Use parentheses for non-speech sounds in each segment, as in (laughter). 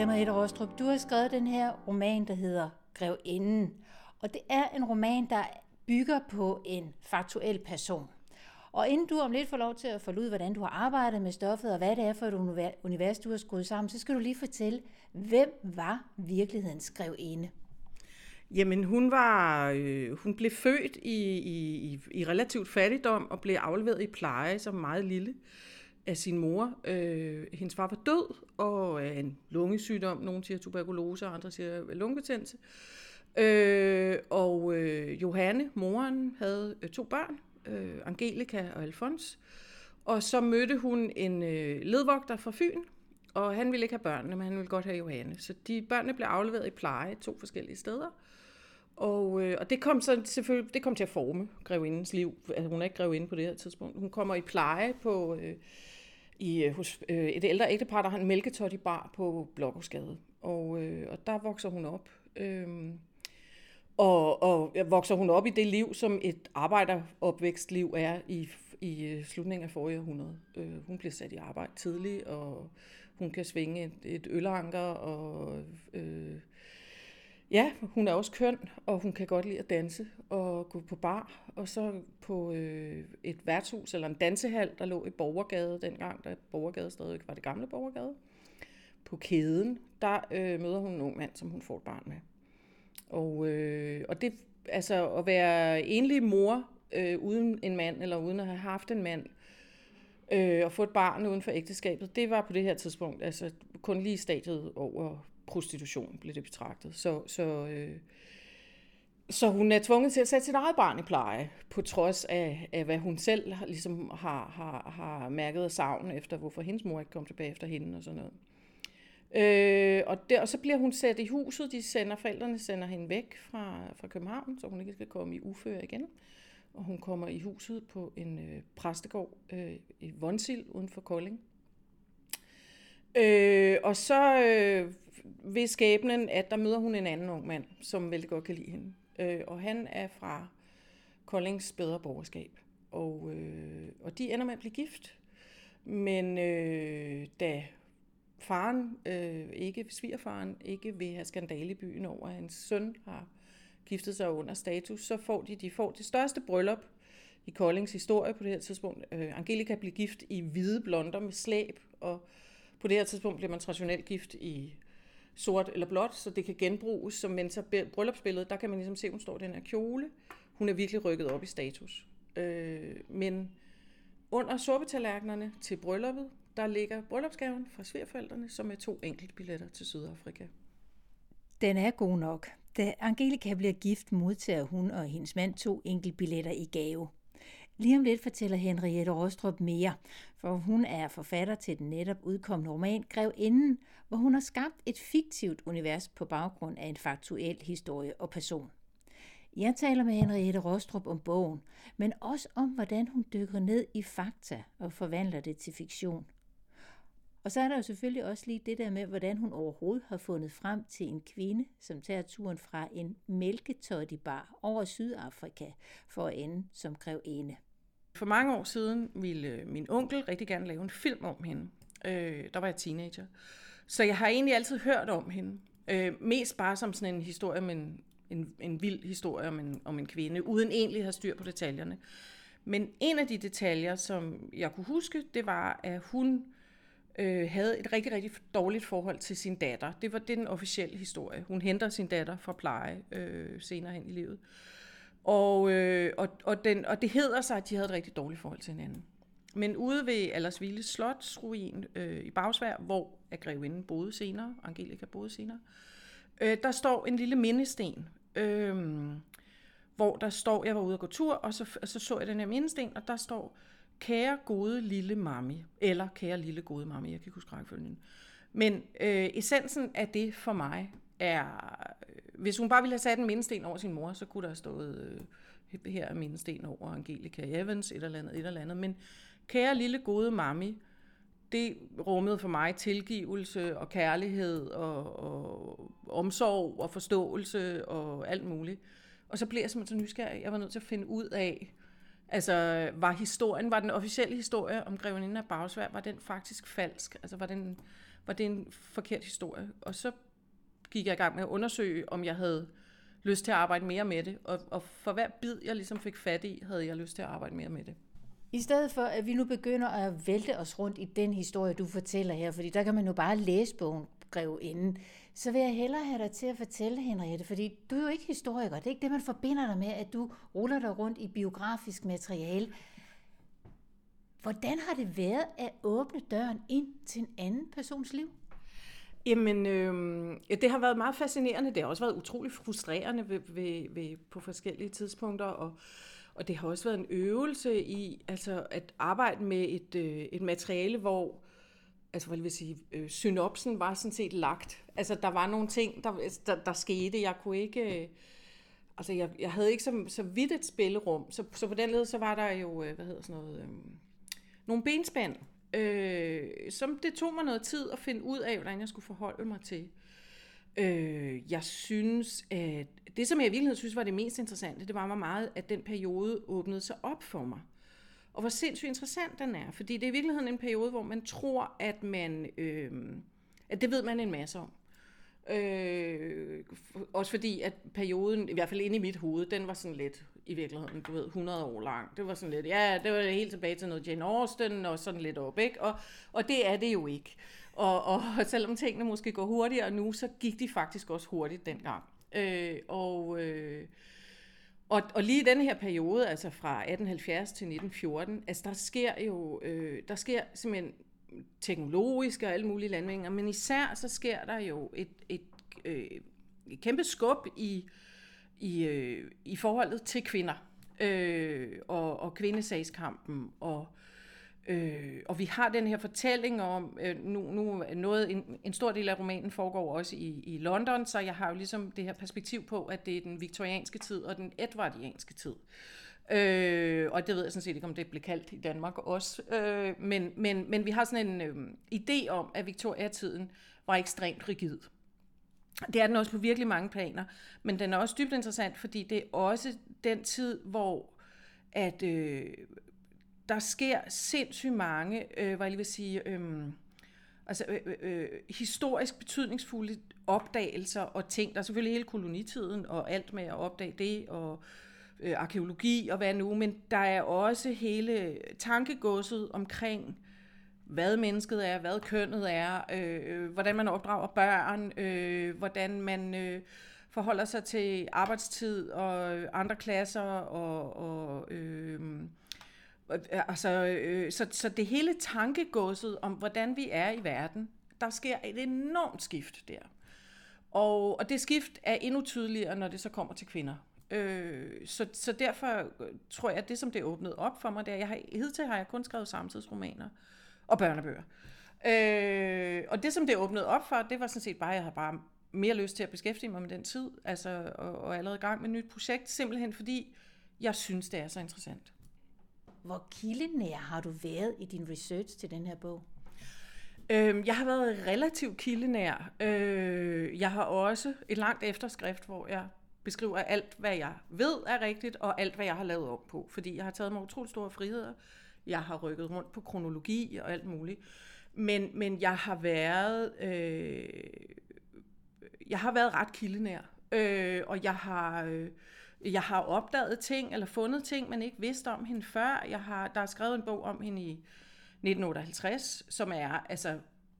Henriette Rostrup, du har skrevet den her roman, der hedder Grevinden. Og det er en roman, der bygger på en faktuel person. Og inden du om lidt får lov til at folde ud, hvordan du har arbejdet med stoffet, og hvad det er for et univers, du har skruet sammen, så skal du lige fortælle, hvem var virkelighedens grevinde? Jamen, hun var, øh, hun blev født i, i, i relativt fattigdom og blev afleveret i pleje som meget lille af sin mor. Øh, hendes far var død og af en lungesygdom. Nogle siger tuberkulose, og andre siger lungebetændelse. Øh, og øh, Johanne, moren, havde øh, to børn, øh, Angelika og Alfons. Og så mødte hun en øh, ledvogter fra Fyn, og han ville ikke have børnene, men han ville godt have Johanne. Så de børnene blev afleveret i pleje to forskellige steder. Og, øh, og det kom så selvfølgelig det kom til at forme grevindens liv. Altså, hun er ikke grevinde på det her tidspunkt. Hun kommer i pleje på, øh, i, øh, hos øh, et ældre ægtepar, der har en mælketot i bar på Blågårdsgade. Og, øh, og der vokser hun op. Øh, og, og vokser hun op i det liv, som et arbejderopvækstliv er i, i øh, slutningen af forrige århundrede. Øh, hun bliver sat i arbejde tidligt, og hun kan svinge et, et ølanker, og øh, ja, hun er også køn, og hun kan godt lide at danse og gå på bar. Og så på øh, et værtshus eller en dansehal, der lå i Borgergade dengang, da Borgergade stadigvæk var det gamle Borgergade. På kæden, der øh, møder hun en ung mand, som hun får et barn med. Og, øh, og det, altså at være enlig mor øh, uden en mand, eller uden at have haft en mand, øh, og få et barn uden for ægteskabet, det var på det her tidspunkt altså kun lige stadiet over prostitution, blev det betragtet. Så, så, øh, så hun er tvunget til at sætte sit eget barn i pleje, på trods af, af hvad hun selv ligesom har, har, har mærket af savn efter, hvorfor hendes mor ikke kom tilbage efter hende og sådan noget. Øh, og, der, og så bliver hun sat i huset. De sender, forældrene sender hende væk fra, fra København, så hun ikke skal komme i uføre igen. Og hun kommer i huset på en øh, præstegård øh, i Vonsil uden for Kolding. Øh, og så øh, ved skæbnen, at der møder hun en anden ung mand, som vældig godt kan lide hende. Øh, og han er fra Koldings bedre borgerskab. Og, øh, og de ender med at blive gift. Men øh, da faren, øh, ikke svigerfaren, ikke vil have skandale i byen over, at hans søn har giftet sig under status, så får de, de får det største bryllup i Koldings historie på det her tidspunkt. Øh, Angelika bliver gift i hvide blonder med slæb, og på det her tidspunkt bliver man traditionelt gift i sort eller blåt, så det kan genbruges. Så mens bryllupsbilledet, der kan man ligesom se, hun står i den her kjole. Hun er virkelig rykket op i status. Øh, men under suppetallerkenerne til brylluppet, der ligger bryllupsgaven fra svigerforældrene, som er to enkeltbilletter til Sydafrika. Den er god nok. Da Angelika bliver gift, modtager hun og hendes mand to enkeltbilletter i gave. Lige om lidt fortæller Henriette Rostrup mere, for hun er forfatter til den netop udkommende roman Grev Inden, hvor hun har skabt et fiktivt univers på baggrund af en faktuel historie og person. Jeg taler med Henriette Rostrup om bogen, men også om, hvordan hun dykker ned i fakta og forvandler det til fiktion. Og så er der jo selvfølgelig også lige det der med, hvordan hun overhovedet har fundet frem til en kvinde, som tager turen fra en bar over Sydafrika for at ende som grevinde. For mange år siden ville øh, min onkel rigtig gerne lave en film om hende. Øh, der var jeg teenager. Så jeg har egentlig altid hørt om hende. Øh, mest bare som sådan en historie om en, en, en vild historie om en, om en kvinde, uden egentlig at have styr på detaljerne. Men en af de detaljer, som jeg kunne huske, det var, at hun øh, havde et rigtig, rigtig dårligt forhold til sin datter. Det var det den officielle historie. Hun henter sin datter fra pleje øh, senere hen i livet. Og, øh, og, og, den, og det hedder sig, at de havde et rigtig dårligt forhold til hinanden. Men ude ved Aldersville Slotsruin øh, i Bagsvær, hvor Grevinden boede senere, Angelika boede senere, øh, der står en lille mindesten, øh, hvor der står, jeg var ude at gå tur, og så, og så så jeg den her mindesten, og der står, kære gode lille mami, eller kære lille gode mami, jeg kan ikke huske rækkefølgen. Men øh, essensen af det for mig er, øh, hvis hun bare ville have sat en mindesten over sin mor, så kunne der have stået, øh, her er mindesten over Angelica Evans, et eller andet, et eller andet. Men kære lille gode mami, det rummede for mig tilgivelse og kærlighed og, og omsorg og forståelse og alt muligt. Og så blev jeg simpelthen så nysgerrig. Jeg var nødt til at finde ud af, Altså, var historien, var den officielle historie om Greveninde af Bagsvær, var den faktisk falsk? Altså, var den, var det en forkert historie. Og så gik jeg i gang med at undersøge, om jeg havde lyst til at arbejde mere med det. Og, og for hver bid, jeg ligesom fik fat i, havde jeg lyst til at arbejde mere med det. I stedet for, at vi nu begynder at vælte os rundt i den historie, du fortæller her, fordi der kan man jo bare læse bogen inden, så vil jeg hellere have dig til at fortælle, Henriette, fordi du er jo ikke historiker. Det er ikke det, man forbinder dig med, at du ruller dig rundt i biografisk materiale. Hvordan har det været at åbne døren ind til en anden persons liv? Jamen, øh, ja, det har været meget fascinerende. Det har også været utrolig frustrerende ved, ved, ved, på forskellige tidspunkter, og, og det har også været en øvelse i altså at arbejde med et, øh, et materiale, hvor altså hvad vil jeg sige, øh, synopsen var sådan set lagt. Altså der var nogle ting, der, altså, der, der skete. Jeg kunne ikke... Øh, altså jeg, jeg havde ikke så, så vidt et spillerum, så, så på den led, så var der jo, øh, hvad hedder sådan noget, øh, nogle benspænd, øh, som det tog mig noget tid at finde ud af, hvordan jeg skulle forholde mig til. Øh, jeg synes, at det, som jeg i virkeligheden synes var det mest interessante, det var mig meget, at den periode åbnede sig op for mig. Og hvor sindssygt interessant den er, fordi det er i virkeligheden en periode, hvor man tror, at man, øh, at det ved man en masse om. Øh, også fordi, at perioden, i hvert fald inde i mit hoved, den var sådan lidt, i virkeligheden, du ved, 100 år lang. Det var sådan lidt, ja, det var helt tilbage til noget Jane Austen, og sådan lidt op, ikke? Og, og det er det jo ikke. Og, og (laughs) selvom tingene måske går hurtigere nu, så gik de faktisk også hurtigt dengang. Øh, og, øh, og, og lige i den her periode, altså fra 1870 til 1914, altså der sker jo, øh, der sker simpelthen teknologiske og alle mulige landvindinger, men især så sker der jo et, et, øh, et kæmpe skub i, i, øh, i forholdet til kvinder øh, og, og kvindesagskampen og Øh, og vi har den her fortælling om, øh, nu, nu noget, en, en stor del af romanen foregår også i, i London, så jeg har jo ligesom det her perspektiv på, at det er den viktorianske tid og den edvardianske tid. Øh, og det ved jeg sådan set ikke, om det blev kaldt i Danmark også. Øh, men, men, men vi har sådan en øh, idé om, at Victoria-tiden var ekstremt rigid. Det er den også på virkelig mange planer, men den er også dybt interessant, fordi det er også den tid, hvor at øh, der sker sindssygt mange, øh, hvad jeg lige vil sige, øh, altså øh, øh, øh, historisk betydningsfulde opdagelser og ting. Der er selvfølgelig hele kolonitiden og alt med at opdage det, og øh, arkeologi og hvad nu, men der er også hele tankegodset omkring, hvad mennesket er, hvad kønnet er, øh, hvordan man opdrager børn, øh, hvordan man øh, forholder sig til arbejdstid og andre klasser og, og øh, øh, Altså, øh, så, så det hele tankegodset om, hvordan vi er i verden, der sker et enormt skift der. Og, og det skift er endnu tydeligere, når det så kommer til kvinder. Øh, så, så derfor tror jeg, at det, som det åbnede op for mig, det er, jeg har, hidtil har jeg kun skrevet samtidsromaner og børnebøger. Øh, og det, som det åbnede op for, det var sådan set bare, at jeg har bare mere lyst til at beskæftige mig med den tid, altså, og, og allerede i gang med et nyt projekt, simpelthen fordi jeg synes, det er så interessant. Hvor kildenær har du været i din research til den her bog? Øhm, jeg har været relativt kildenær. Øh, jeg har også et langt efterskrift, hvor jeg beskriver alt, hvad jeg ved er rigtigt, og alt, hvad jeg har lavet op på. Fordi jeg har taget mig utrolig store friheder. Jeg har rykket rundt på kronologi og alt muligt. Men, men jeg har været... Øh, jeg har været ret kildenær. Øh, og jeg har... Øh, jeg har opdaget ting, eller fundet ting, man ikke vidste om hende før. Jeg har, der er skrevet en bog om hende i 1958, som er altså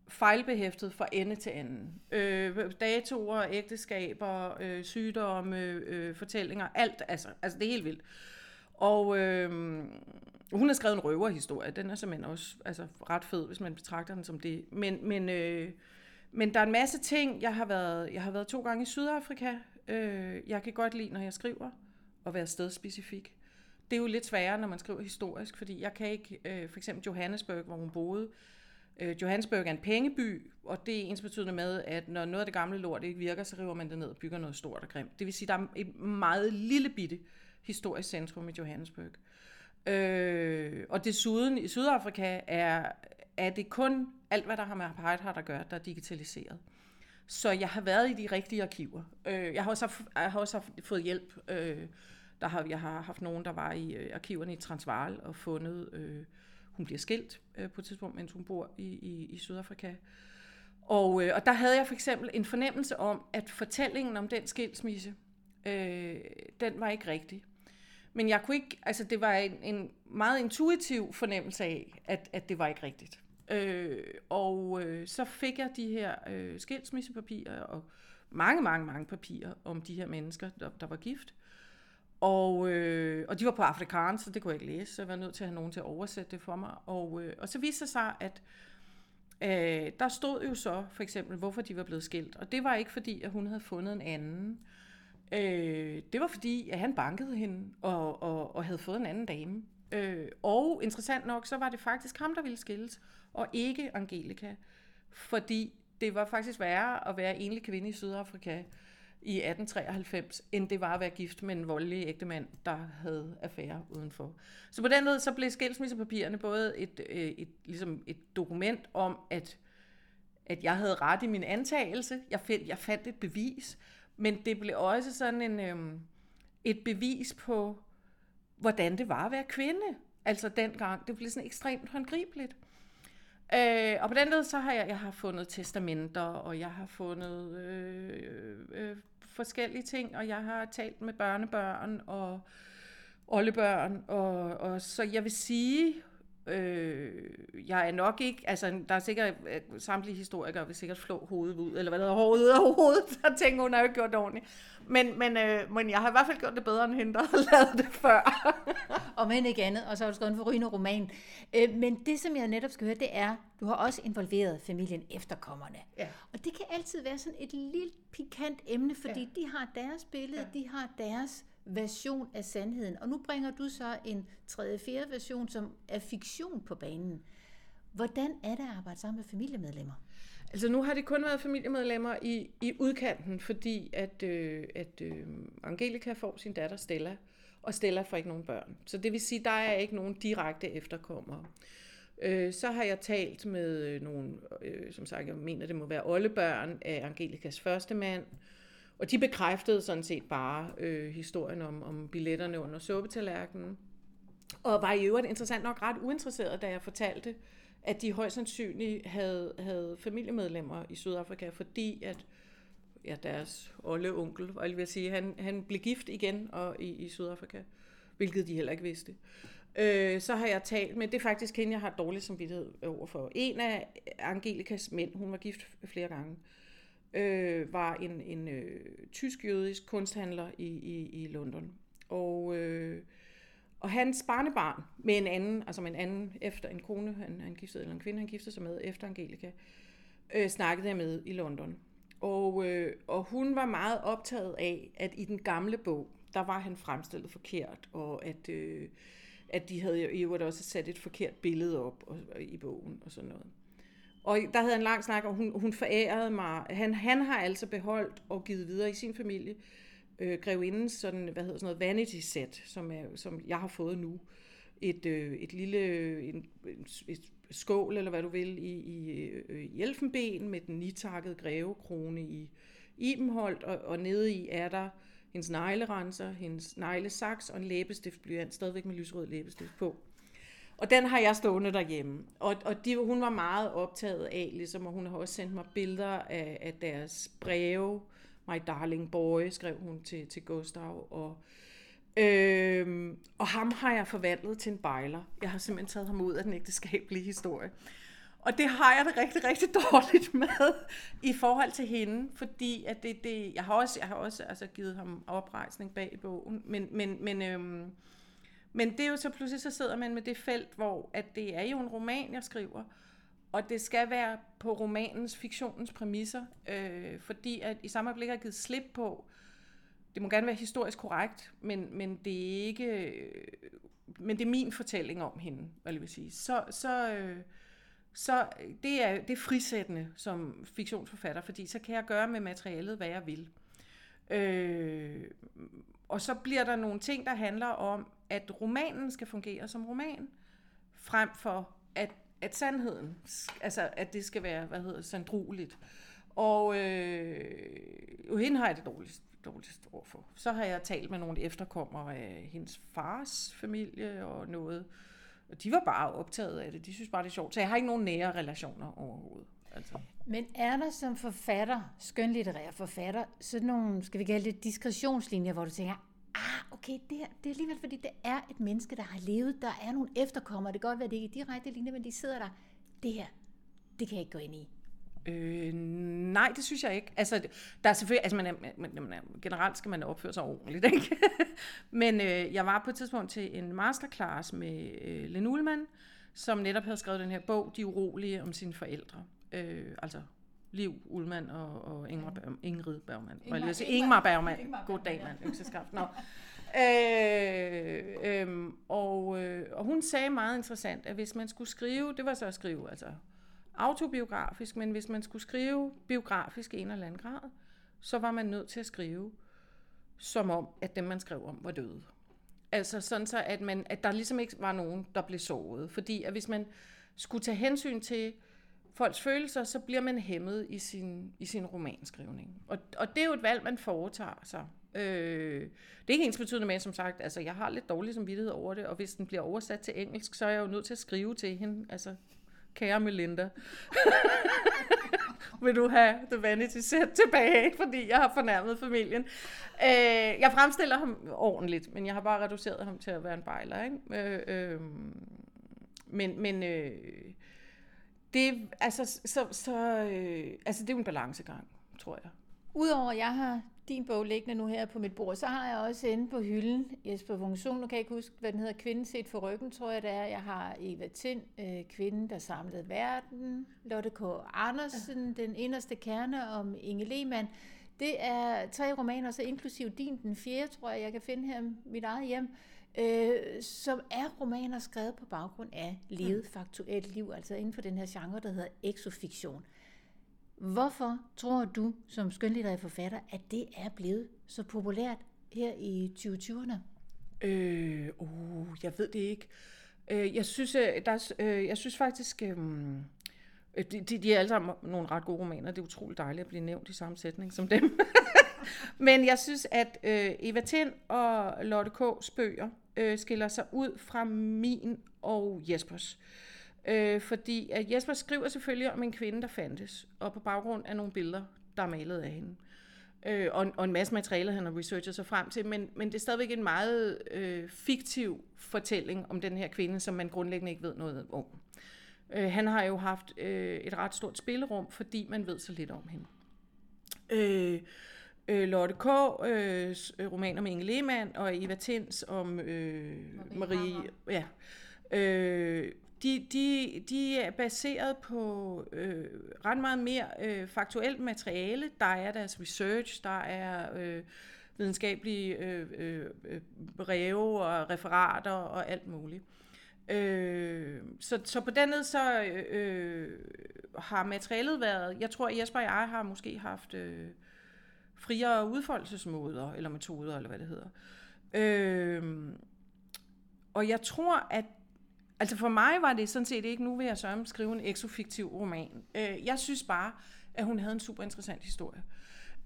fejlbehæftet fra ende til anden. Øh, datoer, ægteskaber, øh, sygdomme, øh, fortællinger, alt, altså, altså det er helt vildt. Og øh, hun har skrevet en røverhistorie, den er simpelthen også altså, ret fed, hvis man betragter den som det. Men, men, øh, men der er en masse ting, jeg har været, jeg har været to gange i Sydafrika, Øh, jeg kan godt lide, når jeg skriver, at være stedspecifik. Det er jo lidt sværere, når man skriver historisk, fordi jeg kan ikke, øh, for eksempel Johannesburg, hvor hun boede, øh, Johannesburg er en pengeby, og det er ens betydende med, at når noget af det gamle lort ikke virker, så river man det ned og bygger noget stort og grimt. Det vil sige, at der er et meget lille bitte historisk centrum i Johannesburg. Øh, og desuden i Sydafrika er, er det kun alt, hvad der har med apartheid at gøre, der er digitaliseret. Så jeg har været i de rigtige arkiver. Øh, jeg har også, haft, jeg har også haft, fået hjælp. Øh, der har, jeg har haft nogen, der var i øh, arkiverne i Transvaal og fundet, øh, hun bliver skilt øh, på et tidspunkt, mens hun bor i, i, i Sydafrika. Og, øh, og der havde jeg for eksempel en fornemmelse om, at fortællingen om den skilsmisse, øh, den var ikke rigtig. Men jeg kunne ikke, altså det var en, en meget intuitiv fornemmelse af, at, at det var ikke rigtigt. Øh, og øh, så fik jeg de her øh, skilsmissepapirer og mange, mange, mange papirer om de her mennesker, der, der var gift. Og, øh, og de var på afrikaans, så det kunne jeg ikke læse, så jeg var nødt til at have nogen til at oversætte det for mig. Og, øh, og så viste det sig, at øh, der stod jo så for eksempel, hvorfor de var blevet skilt. Og det var ikke fordi, at hun havde fundet en anden. Øh, Øh, det var fordi, at han bankede hende og, og, og havde fået en anden dame. Øh, og interessant nok, så var det faktisk ham, der ville skilles, og ikke Angelika. Fordi det var faktisk værre at være enlig kvinde i Sydafrika i 1893, end det var at være gift med en voldelig ægtemand, der havde affære udenfor. Så på den måde så blev skilsmissepapirerne både et, et, et, ligesom et dokument om, at, at jeg havde ret i min antagelse. Jeg, find, jeg fandt et bevis, men det blev også sådan en, øhm, et bevis på, hvordan det var at være kvinde. Altså dengang. Det blev sådan ekstremt håndgribeligt. Øh, og på den måde så har jeg, jeg har fundet testamenter, og jeg har fundet øh, øh, forskellige ting, og jeg har talt med børnebørn og oldebørn, og, og så jeg vil sige, Øh, jeg er nok ikke, altså der er sikkert, samtlige historikere vil sikkert flå hovedet ud, eller hvad der hedder, håret ud af hovedet, (laughs) og tænker, hun har jo ikke gjort det ordentligt. Men, men, øh, men jeg har i hvert fald gjort det bedre end hende, der har (laughs) lavet det før. (laughs) og men ikke andet, og så har du skrevet en forrygende roman. Øh, men det, som jeg netop skal høre, det er, du har også involveret familien efterkommerne. Ja. Og det kan altid være sådan et lille pikant emne, fordi ja. de har deres billede, ja. de har deres version af sandheden. Og nu bringer du så en tredje, fjerde version, som er fiktion på banen. Hvordan er det at arbejde sammen med familiemedlemmer? Altså nu har det kun været familiemedlemmer i, i udkanten, fordi at, øh, at øh, Angelika får sin datter Stella, og Stella får ikke nogen børn. Så det vil sige, der er ikke nogen direkte efterkommere. Øh, så har jeg talt med øh, nogle, øh, som sagt, jeg mener, det må være oldebørn af Angelikas første mand, og de bekræftede sådan set bare øh, historien om, om billetterne under suppetallerkenen. Og var i øvrigt interessant nok ret uinteresseret, da jeg fortalte, at de højst sandsynligt havde, havde familiemedlemmer i Sydafrika, fordi at ja, deres olde onkel, og jeg vil sige, han, han blev gift igen og i, i Sydafrika, hvilket de heller ikke vidste. Øh, så har jeg talt med, det er faktisk hende, jeg har dårlig samvittighed overfor. En af Angelikas mænd, hun var gift flere gange, øh, Øh, var en, en øh, tysk-jødisk kunsthandler i, i, i London. Og, øh, og hans barnebarn med en anden, altså med en anden efter en kone, han, han giftede, eller en kvinde, han giftede sig med efter Angelika, øh, snakkede jeg med i London. Og, øh, og hun var meget optaget af, at i den gamle bog, der var han fremstillet forkert, og at, øh, at de havde i øvrigt også sat et forkert billede op og, og, i bogen og sådan noget. Og der havde en lang snak, og hun, hun forærede mig. Han, han har altså beholdt og givet videre i sin familie øh, grevindens sådan, hvad hedder sådan noget, vanity set, som, er, som jeg har fået nu. Et, øh, et lille en, et skål, eller hvad du vil, i, i, øh, i elfenben med den nitakkede grevekrone i Ibenholt, og, og nede i er der hendes neglerenser, hendes neglesaks og en læbestiftblyant, stadigvæk med lysrød læbestift på. Og den har jeg stående derhjemme. Og, og de, hun var meget optaget af, ligesom, og hun har også sendt mig billeder af, af deres breve. My darling boy, skrev hun til, til Gustav. Og, øhm, og ham har jeg forvandlet til en bejler. Jeg har simpelthen taget ham ud af den ægteskabelige historie. Og det har jeg det rigtig, rigtig (laughs) dårligt med i forhold til hende, fordi at det, det, jeg har også, jeg har også altså, givet ham oprejsning bag bogen, men, men, men øhm, men det er jo så pludselig, så sidder man med det felt, hvor at det er jo en roman, jeg skriver, og det skal være på romanens, fiktionens præmisser, øh, fordi at i samme øjeblik har jeg givet slip på, det må gerne være historisk korrekt, men, men det er ikke, øh, men det er min fortælling om hende, hvad jeg vil sige. Så, så, øh, så øh, det er, det er frisættende som fiktionsforfatter, fordi så kan jeg gøre med materialet, hvad jeg vil. Øh, og så bliver der nogle ting, der handler om, at romanen skal fungere som roman, frem for at, at sandheden, altså at det skal være, hvad hedder sandrueligt. Og øh, hende har jeg det dårligst, dårligst overfor. Så har jeg talt med nogle efterkommere af hendes fars familie og noget. Og de var bare optaget af det. De synes bare, det er sjovt. Så jeg har ikke nogen nære relationer overhovedet. Altså. Men er der som forfatter, skønlitterær forfatter, sådan nogle, skal vi kalde det, diskretionslinjer, hvor du tænker, okay, det, her, det er alligevel, fordi det er et menneske, der har levet, der er nogle efterkommere, det kan godt være, det ikke er direkte linjer, men de sidder der, det her, det kan jeg ikke gå ind i. Øh, nej, det synes jeg ikke. Altså, der er selvfølgelig, altså man er, man, man er, generelt skal man opføre sig ordentligt, ikke? (laughs) Men øh, jeg var på et tidspunkt til en masterclass med øh, Len Ullmann, som netop havde skrevet den her bog, De Urolige, om sine forældre. Øh, altså Liv Ullmann og, og Ingmar, Berg, Ingrid Bergman. Ingmar, Ingmar, Ingmar Bergman. Ingmar God dag, mand. Økseskaft. Nå. (laughs) Øh, øh, og, øh, og hun sagde meget interessant, at hvis man skulle skrive, det var så at skrive altså autobiografisk, men hvis man skulle skrive biografisk i en eller anden grad, så var man nødt til at skrive som om, at dem man skrev om var døde. Altså sådan så, at, man, at der ligesom ikke var nogen, der blev såret. Fordi at hvis man skulle tage hensyn til folks følelser, så bliver man hæmmet i sin, i sin romanskrivning. Og, og det er jo et valg, man foretager sig. Øh, det er ikke ens betydende med, som sagt, altså jeg har lidt dårlig samvittighed over det, og hvis den bliver oversat til engelsk, så er jeg jo nødt til at skrive til hende, altså kære Melinda, (laughs) vil du have The Vanity Set tilbage, fordi jeg har fornærmet familien. Øh, jeg fremstiller ham ordentligt, men jeg har bare reduceret ham til at være en bejler. Ikke? Øh, øh, men men øh, det, altså, så, så, øh, altså, det er jo en balancegang, tror jeg. Udover at jeg har din bog liggende nu her på mit bord, så har jeg også inde på hylden Jesper Funktion. Nu kan jeg ikke huske, hvad den hedder. Kvinden set for ryggen, tror jeg det er. Jeg har Eva Tind, øh, Kvinden, der samlede verden. Lotte K. Andersen, ja. Den inderste kerne om Inge Lehmann. Det er tre romaner, så inklusiv din, den fjerde, tror jeg, jeg kan finde her mit eget hjem, øh, som er romaner skrevet på baggrund af levet faktuelt liv, altså inden for den her genre, der hedder exofiktion. Hvorfor tror du som skønlitterær forfatter, at det er blevet så populært her i 2020'erne? Øh, uh, jeg ved det ikke. Øh, jeg, synes, øh, der, der, øh, jeg synes faktisk, øhm, øh, de, de er alle sammen nogle ret gode romaner. Det er utroligt dejligt at blive nævnt i samme sætning som dem. (laughs) Men jeg synes, at øh, Eva Tind og Lotte K. Spøger øh, skiller sig ud fra min og Jespers. Øh, Øh, fordi at Jesper skriver selvfølgelig om en kvinde, der fandtes, og på baggrund af nogle billeder, der er malet af hende. Øh, og, og en masse materiale, han har researchet sig frem til, men, men det er stadigvæk en meget øh, fiktiv fortælling om den her kvinde, som man grundlæggende ikke ved noget om. Øh, han har jo haft øh, et ret stort spillerum, fordi man ved så lidt om hende. Øh, øh, Lotte K., øh, roman om Inge Lehmann, og Eva Tins om øh, Marie, Marie ja, øh, de, de, de er baseret på øh, ret meget mere øh, faktuelt materiale. Der er deres research, der er øh, videnskabelige øh, øh, breve og referater og alt muligt. Øh, så, så på den måde så øh, har materialet været, jeg tror Jesper og jeg har måske haft øh, friere udfoldelsesmåder eller metoder, eller hvad det hedder. Øh, og jeg tror, at Altså for mig var det sådan set ikke, nu vil jeg sørge skrive en exofiktiv roman. Øh, jeg synes bare, at hun havde en super interessant historie.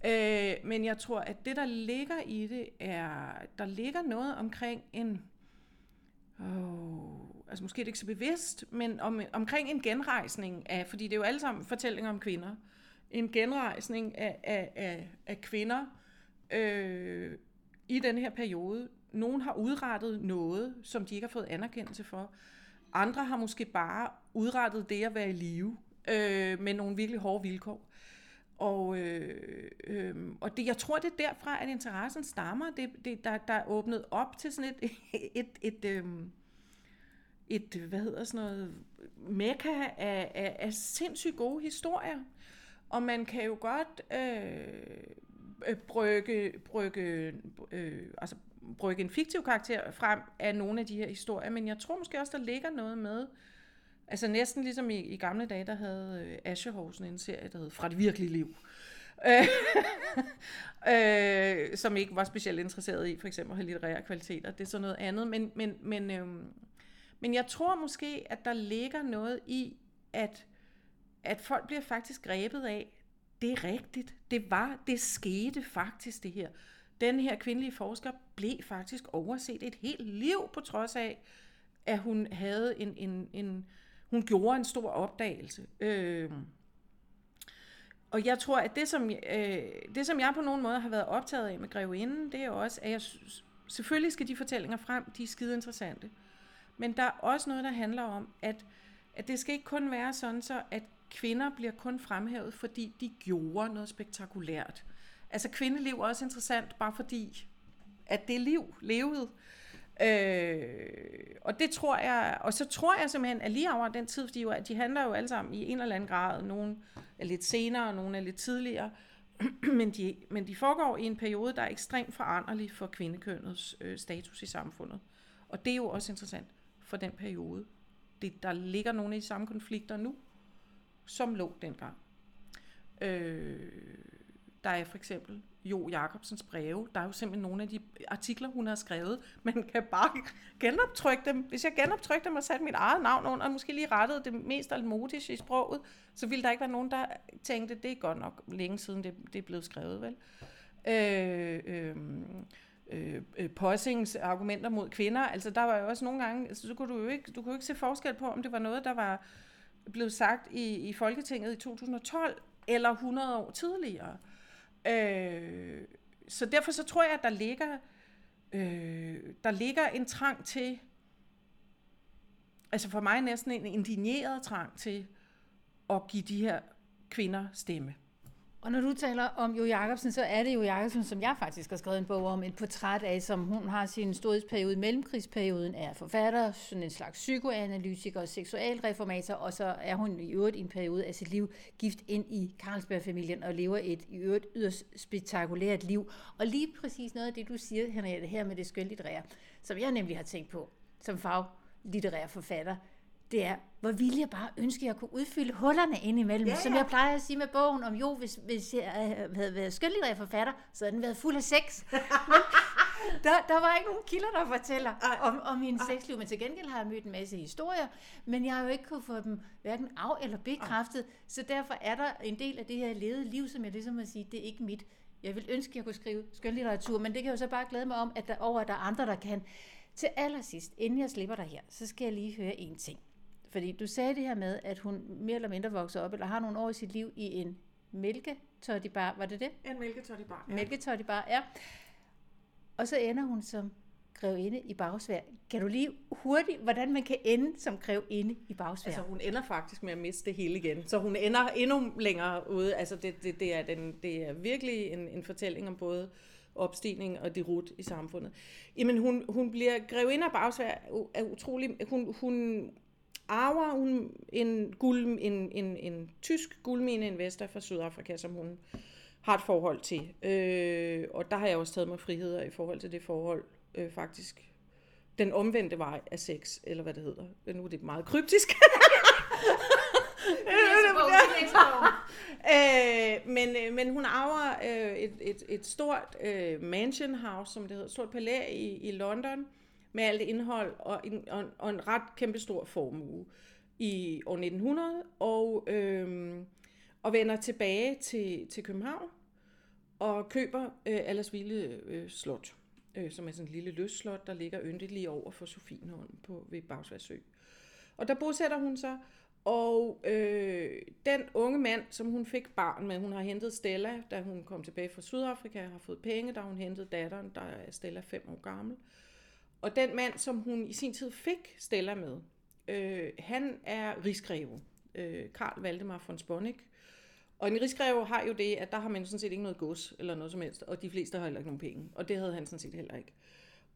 Øh, men jeg tror, at det, der ligger i det, er, der ligger noget omkring en, oh, altså måske er det ikke så bevidst, men om, omkring en genrejsning af, fordi det er jo alle sammen fortællinger om kvinder, en genrejsning af, af, af, af kvinder øh, i den her periode. Nogen har udrettet noget, som de ikke har fået anerkendelse for. Andre har måske bare udrettet det at være i live øh, med nogle virkelig hårde vilkår. Og, øh, øh, og det, jeg tror, det er derfra, at interessen stammer. Det, det, der, der er åbnet op til sådan et, (laughs) et, et, øh, et hvad hedder sådan noget, mekka af, af, af sindssygt gode historier. Og man kan jo godt øh, øh brygge, brygge øh, altså brygge en fiktiv karakter frem af nogle af de her historier, men jeg tror måske også, der ligger noget med, altså næsten ligesom i, i gamle dage, der havde øh, Aschehausen en serie, der hed Fra det virkelige liv, (laughs) øh, som ikke var specielt interesseret i for eksempel at have litterære kvaliteter. Det er så noget andet, men, men, men, øh, men jeg tror måske, at der ligger noget i, at, at folk bliver faktisk grebet af, det er rigtigt, det var, det skete faktisk det her den her kvindelige forsker blev faktisk overset et helt liv, på trods af, at hun havde en, en, en hun gjorde en stor opdagelse. Øh, og jeg tror, at det som, øh, det, som jeg på nogen måde har været optaget af med Grevinden, det er også, at jeg synes, selvfølgelig skal de fortællinger frem, de er skide interessante. Men der er også noget, der handler om, at, at det skal ikke kun være sådan, så at kvinder bliver kun fremhævet, fordi de gjorde noget spektakulært. Altså kvindeliv er også interessant, bare fordi, at det liv levede. Øh, og det tror jeg, og så tror jeg simpelthen, at lige over den tid, fordi jo, de handler jo alle sammen i en eller anden grad, nogle er lidt senere, og nogle er lidt tidligere, (clears throat) men, de, men de foregår i en periode, der er ekstremt foranderlig for kvindekønnets øh, status i samfundet. Og det er jo også interessant for den periode. Det, der ligger nogle af de samme konflikter nu, som lå dengang. Øh, der er for eksempel Jo Jacobsens breve. Der er jo simpelthen nogle af de artikler, hun har skrevet. Man kan bare genoptrykke dem. Hvis jeg genoptrykte dem og satte mit eget navn under, og måske lige rettede det mest almotisk i sproget, så ville der ikke være nogen, der tænkte, det er godt nok længe siden, det, det er blevet skrevet, vel? Øh, øhm, øh, øh, Possing's argumenter mod kvinder. Altså der var jo også nogle gange, altså, så kunne du jo ikke, du kunne ikke se forskel på, om det var noget, der var blevet sagt i, i Folketinget i 2012 eller 100 år tidligere. Øh, så derfor så tror jeg, at der ligger, øh, der ligger en trang til, altså for mig næsten en indigneret trang til at give de her kvinder stemme. Og når du taler om Jo Jacobsen, så er det Jo Jacobsen, som jeg faktisk har skrevet en bog om, et portræt af, som hun har sin storhedsperiode, mellemkrigsperioden, er forfatter, sådan en slags psykoanalytiker, og seksualreformator, og så er hun i øvrigt i en periode af sit liv gift ind i Carlsberg-familien og lever et i øvrigt yderst spektakulært liv. Og lige præcis noget af det, du siger, Henriette, her med det skønlitterære, som jeg nemlig har tænkt på som faglitterær forfatter, det er, hvor ville jeg bare ønske, at jeg kunne udfylde hullerne indimellem. Ja, ja. Som jeg plejer at sige med bogen om, jo, hvis, hvis jeg havde været skønlitterær forfatter, så havde den været fuld af sex. (laughs) Men der, der var ikke nogen kilder, der fortæller Ej. om, om min sexliv, men til gengæld har jeg mødt en masse historier, men jeg har jo ikke kunnet få dem hverken af- eller bekræftet, Ej. så derfor er der en del af det her levede liv, som jeg ligesom at sige, det er ikke mit. Jeg vil ønske, at jeg kunne skrive skønlitteratur, men det kan jeg jo så bare glæde mig om, at der over at der er andre, der kan. Til allersidst, inden jeg slipper dig her, så skal jeg lige høre en ting. Fordi du sagde det her med, at hun mere eller mindre vokser op, eller har nogle år i sit liv i en mælketoddybar. Var det det? En mælketoddybar, ja. Mælketoddybar, ja. Og så ender hun som grevinde i bagsvær. Kan du lige hurtigt, hvordan man kan ende som grevinde i bagsvær? Altså hun ender faktisk med at miste det hele igen. Så hun ender endnu længere ude. Altså det, det, det, er, den, det er virkelig en, en fortælling om både opstigning og derut i samfundet. Jamen hun, hun bliver grevinde af bagsvær er utrolig... Hun, hun arver hun en, guld, en, en, en tysk guldmineinvestor fra Sydafrika, som hun har et forhold til. Øh, og der har jeg også taget mig friheder i forhold til det forhold, øh, faktisk. Den omvendte vej af sex, eller hvad det hedder. Nu er det meget kryptisk. (laughs) øh, men, øh, men hun arver øh, et, et, et stort øh, mansion house, som det hedder, et stort palæ i, i London, med alt indhold og en, og, og en ret kæmpestor formue i år 1900, og, øhm, og vender tilbage til, til København og køber øh, Allersville øh, Slot, øh, som er sådan en lille løsslot, der ligger yndigt lige over for Sofienholm på, ved Bagsværsø. Og der bosætter hun sig, og øh, den unge mand, som hun fik barn med, hun har hentet Stella, da hun kom tilbage fra Sydafrika, har fået penge, da hun hentede datteren, der er Stella fem år gammel. Og den mand, som hun i sin tid fik Stella med, øh, han er rigsgreve, øh, Karl Valdemar von Sponik. Og en rigsgreve har jo det, at der har man sådan set ikke noget gods eller noget som helst, og de fleste har heller ikke nogen penge, og det havde han sådan set heller ikke.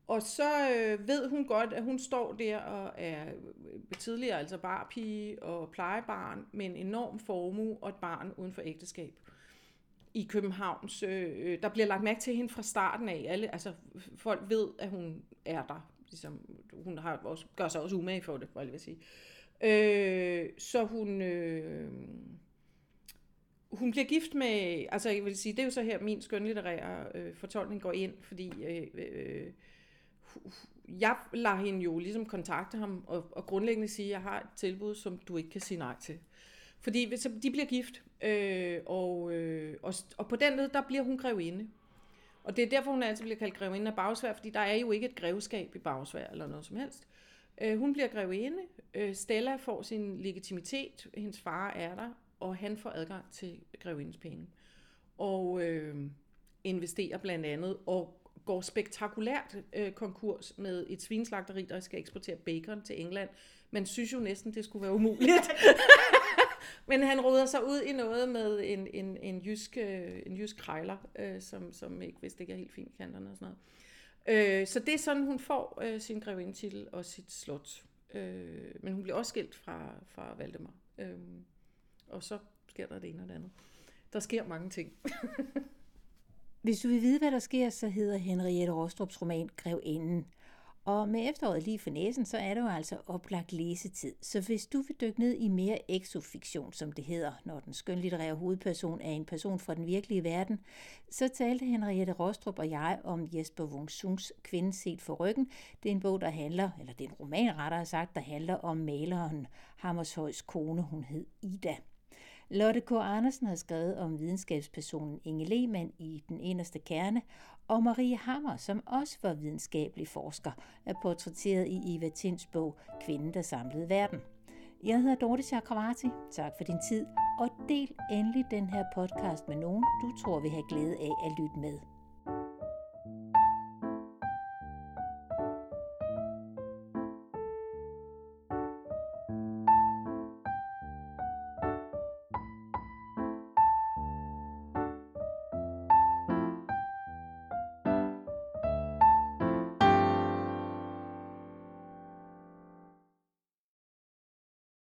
Og så øh, ved hun godt, at hun står der og er øh, tidligere altså barpige og plejebarn med en enorm formue og et barn uden for ægteskab i Københavns, øh, øh, der bliver lagt mærke til hende fra starten af. Alle, altså, folk ved, at hun er der. Ligesom, hun har også, gør sig også umage for det, jeg vil sige. Øh, så hun, øh, hun bliver gift med, altså jeg vil sige, det er jo så her, min skønlitterære øh, fortolkning går ind, fordi øh, øh, jeg lader hende jo ligesom kontakte ham og, og grundlæggende sige, at jeg har et tilbud, som du ikke kan sige nej til. Fordi så de bliver gift, øh, og, øh, og, og på den led, der bliver hun grevinde. Og det er derfor, hun altid bliver kaldt grevinde af Bagsvær, fordi der er jo ikke et grevskab i Bagsvær eller noget som helst. Øh, hun bliver grevinde. Øh, Stella får sin legitimitet. Hendes far er der. og han får adgang til grevindens penge. Og øh, investerer blandt andet, og går spektakulært øh, konkurs med et svinslagteri, der skal eksportere bacon til England. Man synes jo næsten, det skulle være umuligt. (laughs) Men han råder sig ud i noget med en, en, en, jysk, øh, en jysk krejler, øh, som, som ikke vidste ikke er helt fint kanterne og sådan noget. Øh, så det er sådan, hun får øh, sin grevindtitel og sit slot. Øh, men hun bliver også skilt fra, fra Valdemar. Øh, og så sker der det ene og det andet. Der sker mange ting. (laughs) Hvis du vil vide, hvad der sker, så hedder Henriette Rostrups roman Grevinden. Og med efteråret lige for næsen, så er det jo altså oplagt læsetid. Så hvis du vil dykke ned i mere exofiktion, som det hedder, når den skønlitterære hovedperson er en person fra den virkelige verden, så talte Henriette Rostrup og jeg om Jesper Wung Sungs Kvinde set for ryggen. Det er en bog, der handler, eller det er en roman rettere sagt, der handler om maleren Hammershøjs kone, hun hed Ida. Lotte K. Andersen har skrevet om videnskabspersonen Inge Lehmann i Den Inderste Kerne, og Marie Hammer, som også var videnskabelig forsker, er portrætteret i Eva Tinds bog Kvinden, der samlede verden. Jeg hedder Dorte Chakravarti. Tak for din tid, og del endelig den her podcast med nogen, du tror vil have glæde af at lytte med.